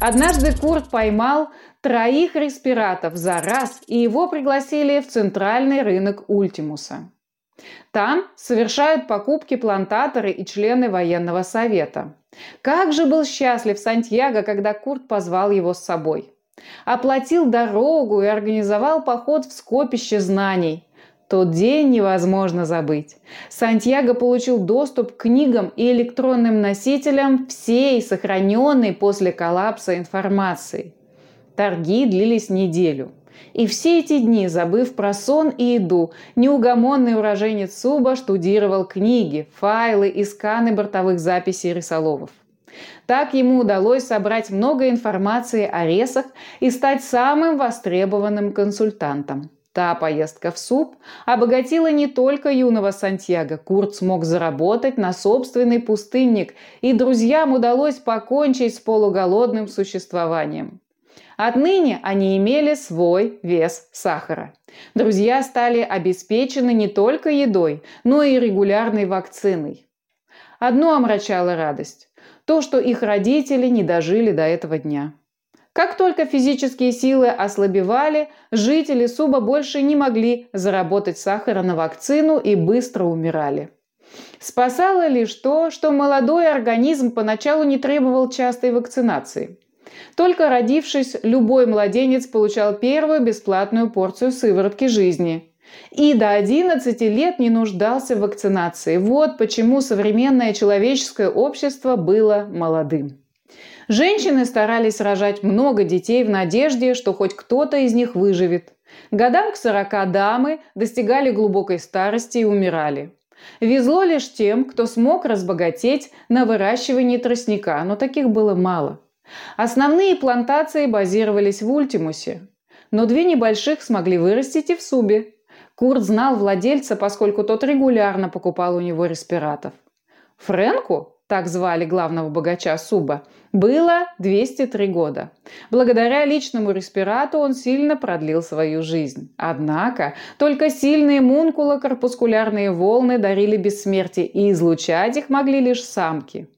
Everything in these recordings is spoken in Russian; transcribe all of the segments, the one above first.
Однажды Курт поймал троих респиратов за раз, и его пригласили в центральный рынок Ультимуса. Там совершают покупки плантаторы и члены военного совета. Как же был счастлив Сантьяго, когда Курт позвал его с собой. Оплатил дорогу и организовал поход в скопище знаний. Тот день невозможно забыть. Сантьяго получил доступ к книгам и электронным носителям всей сохраненной после коллапса информации. Торги длились неделю. И все эти дни, забыв про сон и еду, неугомонный уроженец Суба штудировал книги, файлы и сканы бортовых записей рисоловов. Так ему удалось собрать много информации о ресах и стать самым востребованным консультантом. Та поездка в суп обогатила не только юного Сантьяго. Курт смог заработать на собственный пустынник, и друзьям удалось покончить с полуголодным существованием. Отныне они имели свой вес сахара. Друзья стали обеспечены не только едой, но и регулярной вакциной. Одно омрачало радость – то, что их родители не дожили до этого дня. Как только физические силы ослабевали, жители Суба больше не могли заработать сахара на вакцину и быстро умирали. Спасало лишь то, что молодой организм поначалу не требовал частой вакцинации. Только родившись, любой младенец получал первую бесплатную порцию сыворотки жизни. И до 11 лет не нуждался в вакцинации. Вот почему современное человеческое общество было молодым. Женщины старались рожать много детей в надежде, что хоть кто-то из них выживет. Годам к 40 дамы достигали глубокой старости и умирали. Везло лишь тем, кто смог разбогатеть на выращивании тростника, но таких было мало. Основные плантации базировались в Ультимусе, но две небольших смогли вырастить и в Субе. Курт знал владельца, поскольку тот регулярно покупал у него респиратов. Фрэнку, так звали главного богача Суба, было 203 года. Благодаря личному респирату он сильно продлил свою жизнь. Однако только сильные мункуло-корпускулярные волны дарили бессмертие, и излучать их могли лишь самки.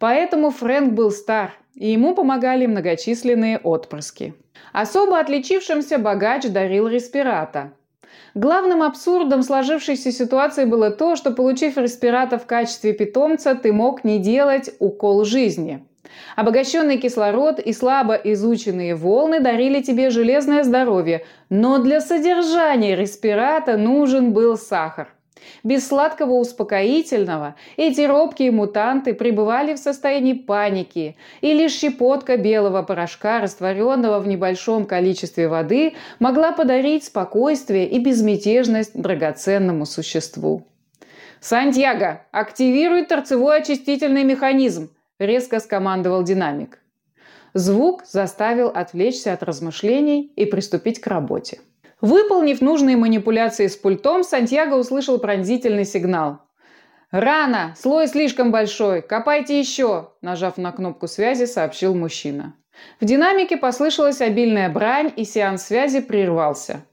Поэтому Фрэнк был стар, и ему помогали многочисленные отпрыски. Особо отличившимся богач дарил респирата, Главным абсурдом сложившейся ситуации было то, что, получив респирата в качестве питомца, ты мог не делать укол жизни. Обогащенный кислород и слабо изученные волны дарили тебе железное здоровье, но для содержания респирата нужен был сахар – без сладкого успокоительного эти робкие мутанты пребывали в состоянии паники, и лишь щепотка белого порошка, растворенного в небольшом количестве воды, могла подарить спокойствие и безмятежность драгоценному существу. «Сантьяго, активируй торцевой очистительный механизм!» – резко скомандовал динамик. Звук заставил отвлечься от размышлений и приступить к работе. Выполнив нужные манипуляции с пультом, Сантьяго услышал пронзительный сигнал. «Рано! Слой слишком большой! Копайте еще!» Нажав на кнопку связи, сообщил мужчина. В динамике послышалась обильная брань, и сеанс связи прервался.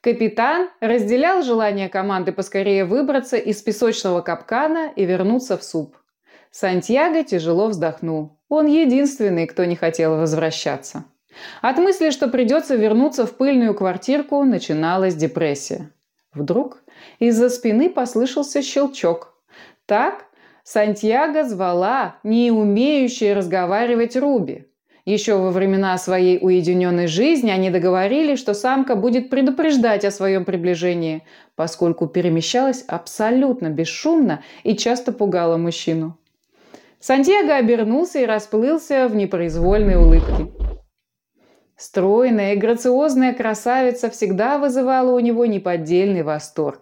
Капитан разделял желание команды поскорее выбраться из песочного капкана и вернуться в суп. Сантьяго тяжело вздохнул. Он единственный, кто не хотел возвращаться. От мысли, что придется вернуться в пыльную квартирку, начиналась депрессия. Вдруг из-за спины послышался щелчок. Так Сантьяго звала не умеющая разговаривать Руби. Еще во времена своей уединенной жизни они договорились, что самка будет предупреждать о своем приближении, поскольку перемещалась абсолютно бесшумно и часто пугала мужчину. Сантьяго обернулся и расплылся в непроизвольной улыбке. Стройная и грациозная красавица всегда вызывала у него неподдельный восторг.